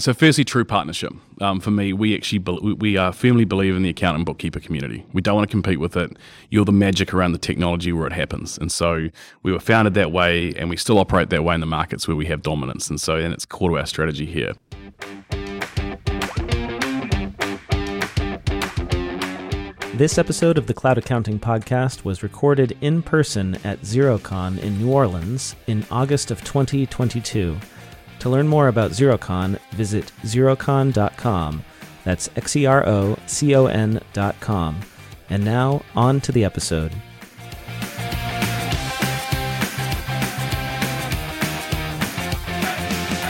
So, firstly, true partnership. Um, for me, we actually be- we uh, firmly believe in the accountant bookkeeper community. We don't want to compete with it. You're the magic around the technology where it happens, and so we were founded that way, and we still operate that way in the markets where we have dominance. And so, and it's core to our strategy here. This episode of the Cloud Accounting Podcast was recorded in person at Xerocon in New Orleans in August of 2022. To learn more about Xerocon, visit xerocon.com. That's X E R O C O N.com. And now, on to the episode.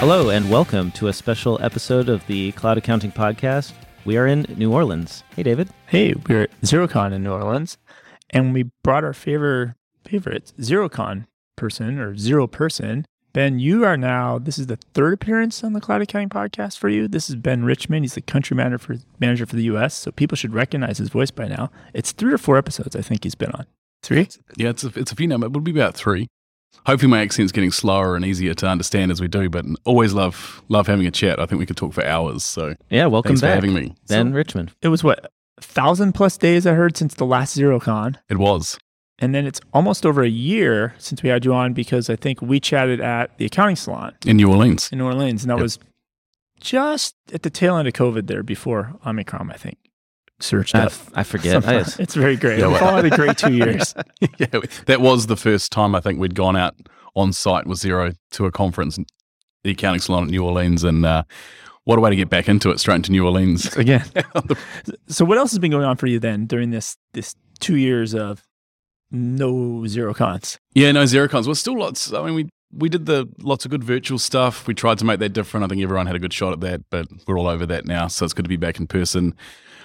Hello, and welcome to a special episode of the Cloud Accounting Podcast. We are in New Orleans. Hey, David. Hey, we're at Xerocon in New Orleans, and we brought our favorite favorite Xerocon person or Xero person. Ben, you are now. This is the third appearance on the Cloud Accounting Podcast for you. This is Ben Richmond. He's the country manager for manager for the U.S. So people should recognize his voice by now. It's three or four episodes I think he's been on. Three. Yeah, it's a, it's a few number. It would be about three. Hopefully, my accent's getting slower and easier to understand as we do. But always love love having a chat. I think we could talk for hours. So Yeah, welcome thanks back. for having me. Ben Richmond. It was what a thousand plus days I heard since the last Xerocon. It was. And then it's almost over a year since we had you on because I think we chatted at the accounting salon in New Orleans. in New Orleans, and that Yep. was just at the tail end of COVID there before Omicron, I think. Searched I, up. f- I forget. I, Sometime. It's very great. Yeah, We've well- all had a great two years. yeah, that was the first time I think we'd gone out on site with Xero to a conference, the accounting salon at New Orleans, and uh, what a way to get back into it, straight into New Orleans. Again. so what else has been going on for you then during this this two years of no Xerocons? yeah, no Zerocons. Well, still lots. I mean, we we did the lots of good virtual stuff. We tried to make that different. I think everyone had a good shot at that, but we're all over that now. So it's good to be back in person.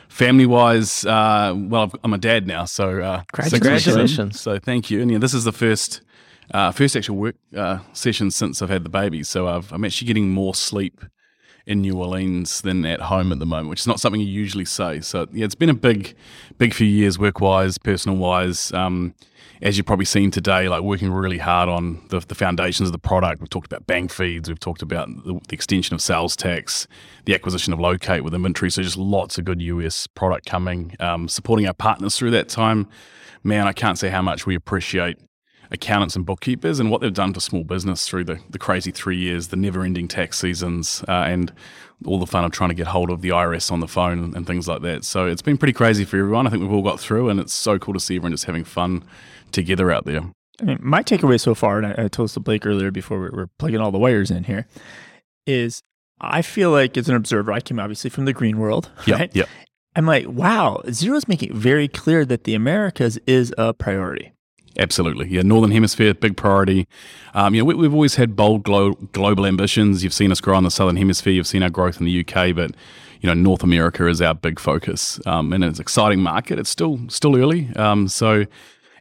Family wise, uh, well, I'm a dad now, so uh, six weeks in. Congratulations. So thank you. And yeah, this is the first uh, first actual work uh, session since I've had the baby. So I've, I'm actually getting more sleep in New Orleans than at home at the moment, which is not something you usually say. So yeah, it's been a big, big few years work wise, personal wise. Um, as you've probably seen today, like working really hard on the, the foundations of the product. We've talked about bank feeds. We've talked about the, the extension of sales tax, the acquisition of Locate with inventory. So just lots of good US product coming. Um, supporting our partners through that time. Man, I can't say how much we appreciate accountants and bookkeepers and what they've done for small business through the, the crazy three years, the never ending tax seasons, uh, and all the fun of trying to get hold of the IRS on the phone and, things like that. So it's been pretty crazy for everyone. I think we've all got through, and it's so cool to see everyone just having fun together out there. I mean, my takeaway so far, and I, I told this to Blake earlier before we were plugging all the wires in here, is I feel like as an observer, I came obviously from the green world, Yeah, right? yeah. I'm like, wow, Xero's making it very clear that the Americas is a priority. Absolutely. Yeah, Northern Hemisphere, big priority. Um, you know, we, we've always had bold glo- global ambitions. You've seen us grow in the Southern Hemisphere. You've seen our growth in the UK, but you know, North America is our big focus, um, and it's an exciting market. It's still still early, um, so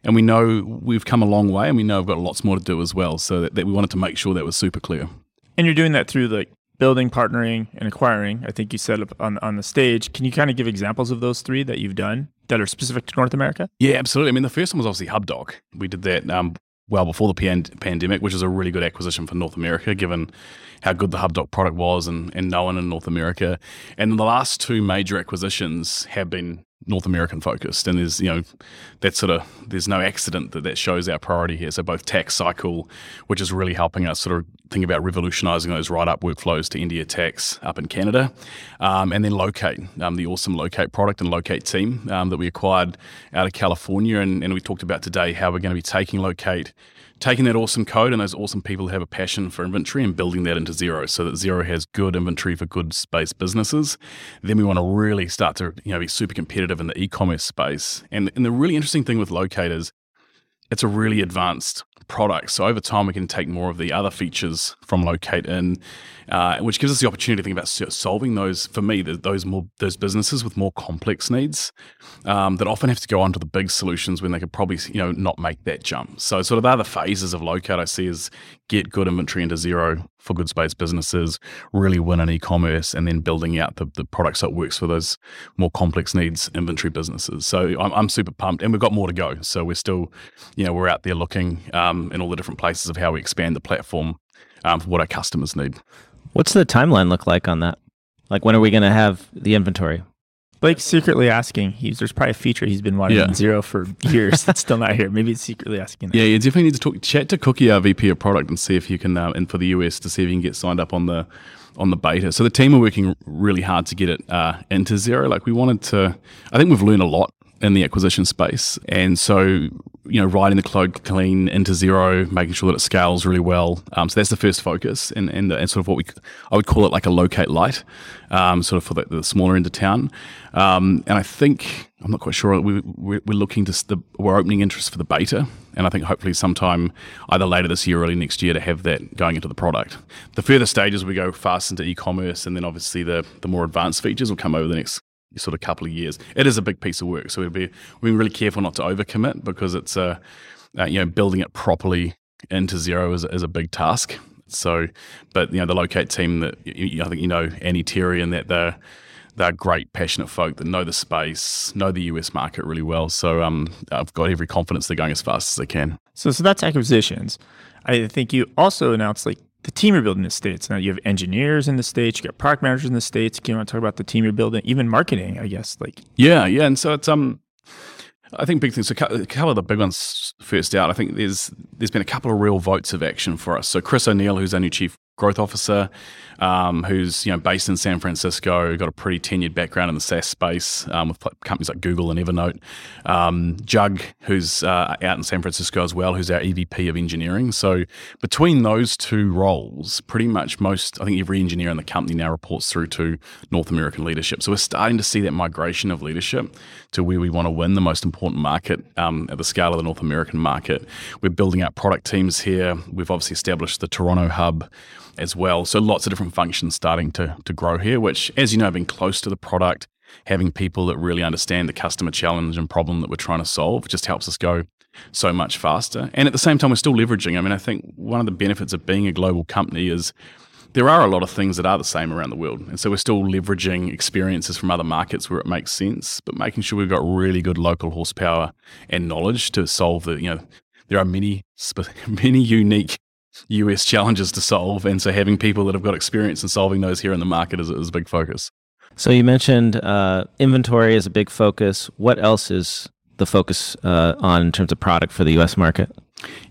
and we know we've come a long way, and we know we've got lots more to do as well. So that, that we wanted to make sure that was super clear. And you're doing that through like building, partnering, and acquiring. I think you said on on the stage. Can you kind of give examples of those three that you've done that are specific to North America? Yeah, absolutely. I mean, the first one was obviously HubDoc. We did that um, well before the pan- pandemic, which is a really good acquisition for North America, given how good the HubDoc product was and, and known in North America. And the last two major acquisitions have been North American focused, and there's you know that sort of there's no accident that that shows our priority here. So both TaxCycle, which is really helping us sort of think about revolutionising those write up workflows to India tax up in Canada, um, and then Locate, um, the awesome Locate product and Locate team um, that we acquired out of California, and, and we talked about today how we're going to be taking Locate taking that awesome code and those awesome people who have a passion for inventory and building that into Xero so that Xero has good inventory for goods based businesses. Then we want to really start to you know be super competitive in the e-commerce space. And, and the really interesting thing with Locate is it's a really advanced product. So over time, we can take more of the other features from Locate in, uh, which gives us the opportunity to think about solving those. For me, th- those more those businesses with more complex needs um, that often have to go onto the big solutions when they could probably you know not make that jump. So sort of the other phases of Locate I see is get good inventory into Xero for goods based businesses, really win in e-commerce, and then building out the, the product so it works for those more complex needs inventory businesses. So I'm, I'm super pumped, and we've got more to go. So we're still, you know, we're out there looking um, in all the different places of how we expand the platform um, for what our customers need. What's the timeline look like on that? Like when are we going to have the inventory? Blake's secretly asking. He's there's probably a feature he's been wanting Yeah. in Xero for years that's still not here. Maybe it's secretly asking. that. Yeah, you definitely need to talk, chat to Cookie, our VP of product, and see if you can, um, and for the US, to see if you can get signed up on the on the beta. So the team are working really hard to get it uh, into Xero. Like we wanted to, I think we've learned a lot in the acquisition space, and so you know, writing the code clean into Xero, making sure that it scales really well. Um, so that's the first focus, and and, and sort of what we, I would call it like a locate light, um, sort of for the, the smaller end of town. Um, and I think I'm not quite sure. We, we're, we're looking to the we're opening interest for the beta, and I think hopefully sometime either later this year, or early next year, to have that going into the product. The further stages we go fast into e-commerce, and then obviously the the more advanced features will come over the next sort of couple of years. It is a big piece of work, so we'll be we're really careful not to overcommit because it's uh, uh, you know building it properly into Xero is, is a big task. So, but you know the locate team that I think you know Annie Terry and that they're they're great, passionate folk that know the space, know the US market really well. So um, I've got every confidence they're going as fast as they can. So so that's acquisitions. I think you also announced like the team you're building in the states. Now you have engineers in the states, you got product managers in the states. Can you want to talk about the team you're building, even marketing? I guess like Yeah, yeah, and so it's um, I think big things. A couple of the big ones first out. I think there's there's been a couple of real votes of action for us. So Chris O'Neill, who's our new chief growth officer, um, who's you know based in San Francisco, got a pretty tenured background in the SaaS space um, with companies like Google and Evernote. Um, Jug, who's uh, out in San Francisco as well, who's our EVP of engineering. So between those two roles, pretty much most, I think every engineer in the company now reports through to North American leadership. So we're starting to see that migration of leadership to where we want to win the most important market um, at the scale of the North American market. We're building out product teams here. We've obviously established the Toronto hub as well. So lots of different functions starting to, to grow here, which, as you know, being close to the product, having people that really understand the customer challenge and problem that we're trying to solve just helps us go so much faster. And at the same time, we're still leveraging. I mean, I think one of the benefits of being a global company is there are a lot of things that are the same around the world. And so we're still leveraging experiences from other markets where it makes sense, but making sure we've got really good local horsepower and knowledge to solve the, you know, there are many, many unique US challenges to solve. And so having people that have got experience in solving those here in the market is, is a big focus. So you mentioned uh, inventory is a big focus. What else is the focus uh, on in terms of product for the U.S. market?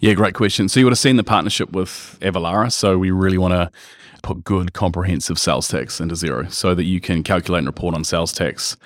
Yeah, great question. So you would have seen the partnership with Avalara. So we really want to put good comprehensive sales tax into Xero so that you can calculate and report on sales tax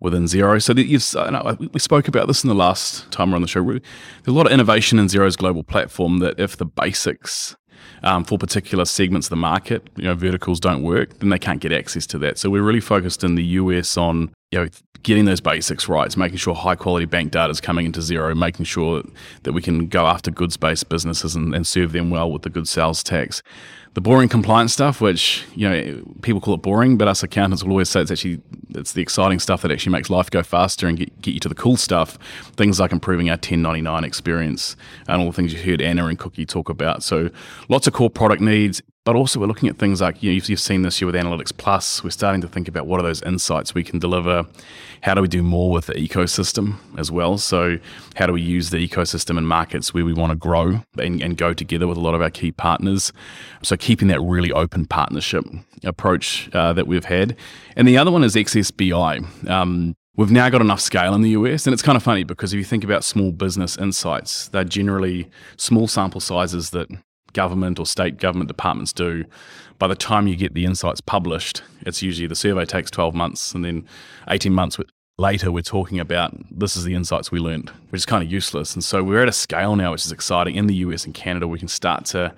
within Xero. So that you've, know, we spoke about this in the last time we're on the show. There's a lot of innovation in Xero's global platform that if the basics um, for particular segments of the market, you know, verticals don't work, then they can't get access to that. So we're really focused in the US on you know getting those basics right, so making sure high quality bank data is coming into Xero, making sure that we can go after goods based businesses and, and serve them well with the good sales tax. The boring compliance stuff, which you know people call it boring, but us accountants will always say it's actually it's the exciting stuff that actually makes life go faster and get, get you to the cool stuff. Things like improving our 1099 experience and all the things you heard Anna and Cookie talk about. So lots of core product needs, but also we're looking at things like you know, you've, you've seen this year with Analytics Plus. We're starting to think about what are those insights we can deliver. How do we do more with the ecosystem as well? So how do we use the ecosystem in markets where we want to grow and, and go together with a lot of our key partners? So keeping that really open partnership approach uh, that we've had. And the other one is XSBI. Um, We've now got enough scale in the US, and it's kind of funny because if you think about small business insights, they're generally small sample sizes that government or state government departments do. By the time you get the insights published, it's usually the survey takes 12 months, and then 18 months later, we're talking about this is the insights we learned, which is kind of useless. And so we're at a scale now, which is exciting. In the US and Canada, we can start to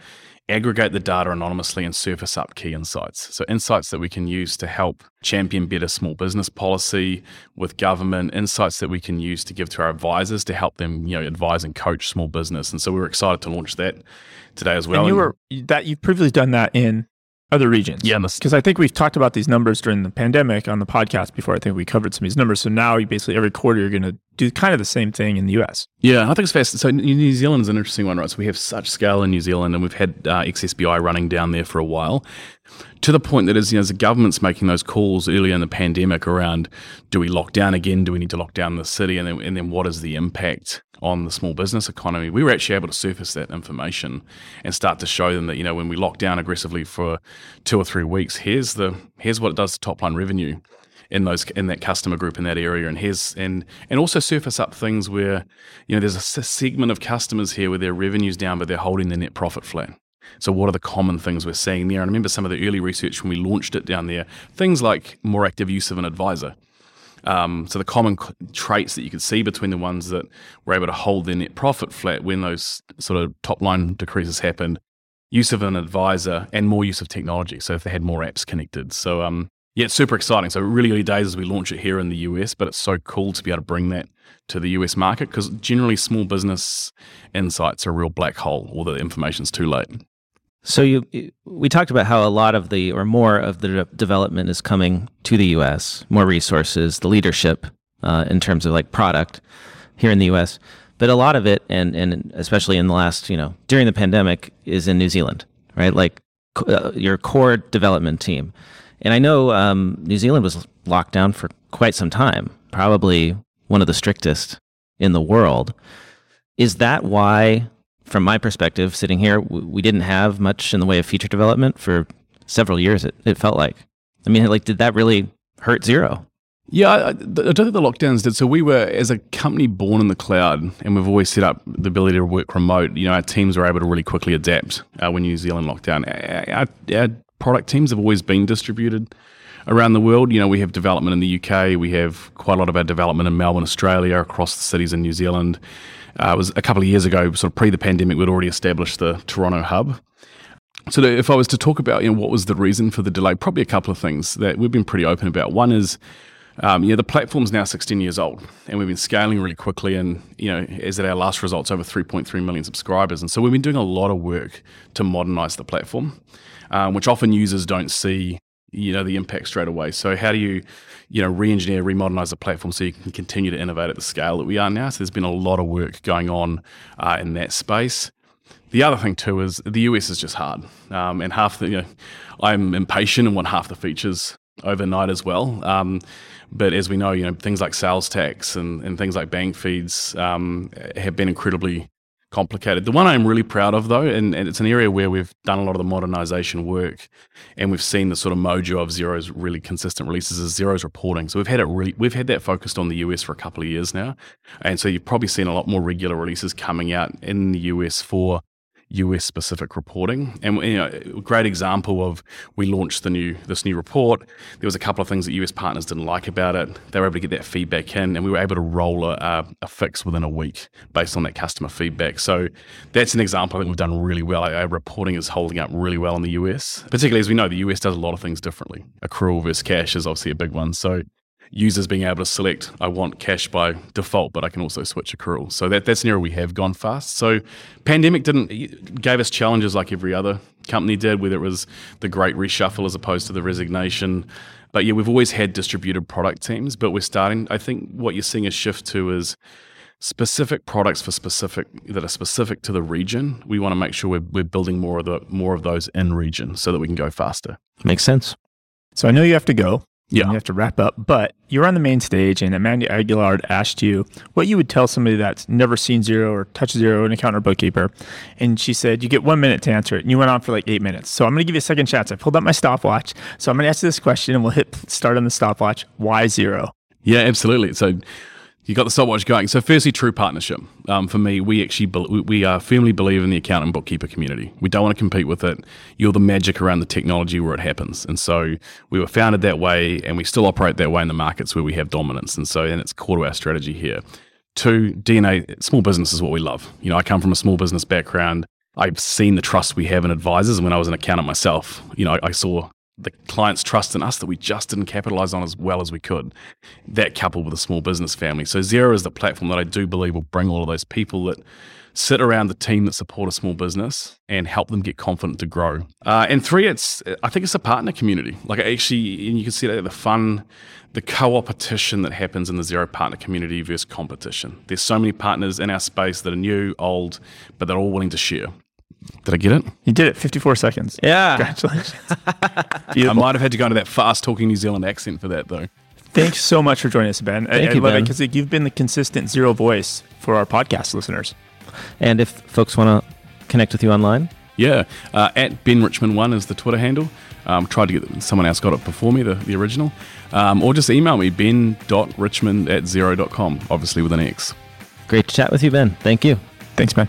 aggregate the data anonymously and surface up key insights. So, insights that we can use to help champion better small business policy with government, insights that we can use to give to our advisors to help them, you know, advise and coach small business. And so, we were excited to launch that today as well. and you were that you've previously done that in other regions. Yeah, because I think we've talked about these numbers during the pandemic on the podcast before. I think we covered some of these numbers. So now you basically every quarter you're going to do kind of the same thing in the US. Yeah, I think it's fast. So New Zealand is an interesting one, right? So we have such scale in New Zealand, and we've had uh, XSBI running down there for a while, to the point that as you know, as the government's making those calls earlier in the pandemic around, do we lock down again? Do we need to lock down the city? And then, and then what is the impact on the small business economy? We were actually able to surface that information and start to show them that you know when we lock down aggressively for two or three weeks, here's the here's what it does to top line revenue in those in that customer group in that area. And here's and and also surface up things where you know there's a segment of customers here where their revenue's down but they're holding their net profit flat. So what are the common things we're seeing there? And i remember some of the early research when we launched it down there things like more active use of an advisor. Um, so the common traits that you could see between the ones that were able to hold their net profit flat when those sort of top line decreases happened use of an advisor and more use of technology. So if they had more apps connected. So um, yeah, it's super exciting. So really early days as we launch it here in the US, but it's so cool to be able to bring that to the US market because generally small business insights are a real black hole or the information's too late. So you we talked about how a lot of the or more of the de- development is coming to the US, more resources, the leadership uh, in terms of like product here in the US, but a lot of it and and especially in the last, you know, during the pandemic is in New Zealand, right? Like uh, your core development team. And I know um, New Zealand was locked down for quite some time, probably one of the strictest in the world. Is that why, from my perspective, sitting here, we didn't have much in the way of feature development for several years? It, it felt like. I mean, like, did that really hurt Xero? Yeah, I, I, don't think the lockdowns did. So we were, as a company born in the cloud, and we've always set up the ability to work remote. You know, our teams were able to really quickly adapt uh, when New Zealand locked down. Our, our, product teams have always been distributed around the world. You know, we have development in the UK, we have quite a lot of our development in Melbourne, Australia, across the cities in New Zealand. Uh, it was a couple of years ago, sort of pre the pandemic, we'd already established the Toronto hub. So, if I was to talk about, you know, what was the reason for the delay, probably a couple of things that we've been pretty open about. One is, um, you know, the platform's now 16 years old, and we've been scaling really quickly. And you know, as at our last results, over 3.3 million subscribers, and so we've been doing a lot of work to modernize the platform um, which often users don't see you know the impact straight away. So how do you you know re-engineer, remodernize the platform so you can continue to innovate at the scale that we are now? So there's been a lot of work going on uh, in that space. The other thing too is the US is just hard, um, and half the you know I'm impatient and want half the features overnight as well. Um, but as we know, you know things like sales tax and, and things like bank feeds um, have been incredibly complicated. The one I'm really proud of, though, and, and, it's an area where we've done a lot of the modernization work, and we've seen the sort of mojo of Xero's really consistent releases is Xero's reporting. So we've had it really, we've had that focused on the US for a couple of years now, and so you've probably seen a lot more regular releases coming out in the US for US specific reporting. And you know, a great example of we launched the new this new report. There was a couple of things that US partners didn't like about it. They were able to get that feedback in, and we were able to roll a, a fix within a week based on that customer feedback. So that's an example I think we've done really well. Our reporting is holding up really well in the US, particularly as we know the US does a lot of things differently. Accrual versus cash is obviously a big one. So users being able to select I want cash by default, but I can also switch accrual. So that, that's an area we have gone fast. So pandemic didn't gave us challenges like every other company did, whether it was the great reshuffle as opposed to the resignation. But yeah, we've always had distributed product teams, but we're starting. I think what you're seeing a shift to is specific products for specific that are specific to the region. We want to make sure we're, we're building more of the more of those in region so that we can go faster. Makes sense. So I know you have to go. Yeah. You have to wrap up. But you're on the main stage, and Amanda Aguilar asked you what you would tell somebody that's never seen Xero or touched Xero in accountant or bookkeeper. And she said, You get one minute to answer it. And you went on for like eight minutes. So I'm going to give you a second chance. I pulled up my stopwatch. So I'm going to ask you this question, and we'll hit start on the stopwatch. Why Xero? Yeah, absolutely. So you got the stopwatch going. So, firstly, true partnership. Um, for me, we actually be- we uh, firmly believe in the accountant bookkeeper community. We don't want to compete with it. You're the magic around the technology where it happens, and so we were founded that way, and we still operate that way in the markets where we have dominance. And so, and it's core to our strategy here. Two, DNA. Small business is what we love. You know, I come from a small business background. I've seen the trust we have in advisors, and when I was an accountant myself, you know, I, I saw the client's trust in us that we just didn't capitalize on as well as we could. That coupled with a small business family. So Xero is the platform that I do believe will bring all of those people that sit around the team that support a small business and help them get confident to grow. Uh, and three, it's I think it's a partner community. Like actually, and you can see that the fun, the co-opetition that happens in the Xero partner community versus competition. There's so many partners in our space that are new, old, but they're all willing to share. Did I get it? You did it. 54 seconds. Yeah. Congratulations. I might have had to go into that fast talking New Zealand accent for that though. Thanks so much for joining us, Ben. Thank I, you, love Ben. it because you've been the consistent Xero voice for our podcast listeners. And if folks want to connect with you online, Yeah, uh, at Ben Richmond one is the Twitter handle. Um, tried to get someone else got it before me, the, the original, um, or just email me ben.richmond at xero.com, obviously with an X. great to chat with you, Ben. Thank you. Thanks, Ben.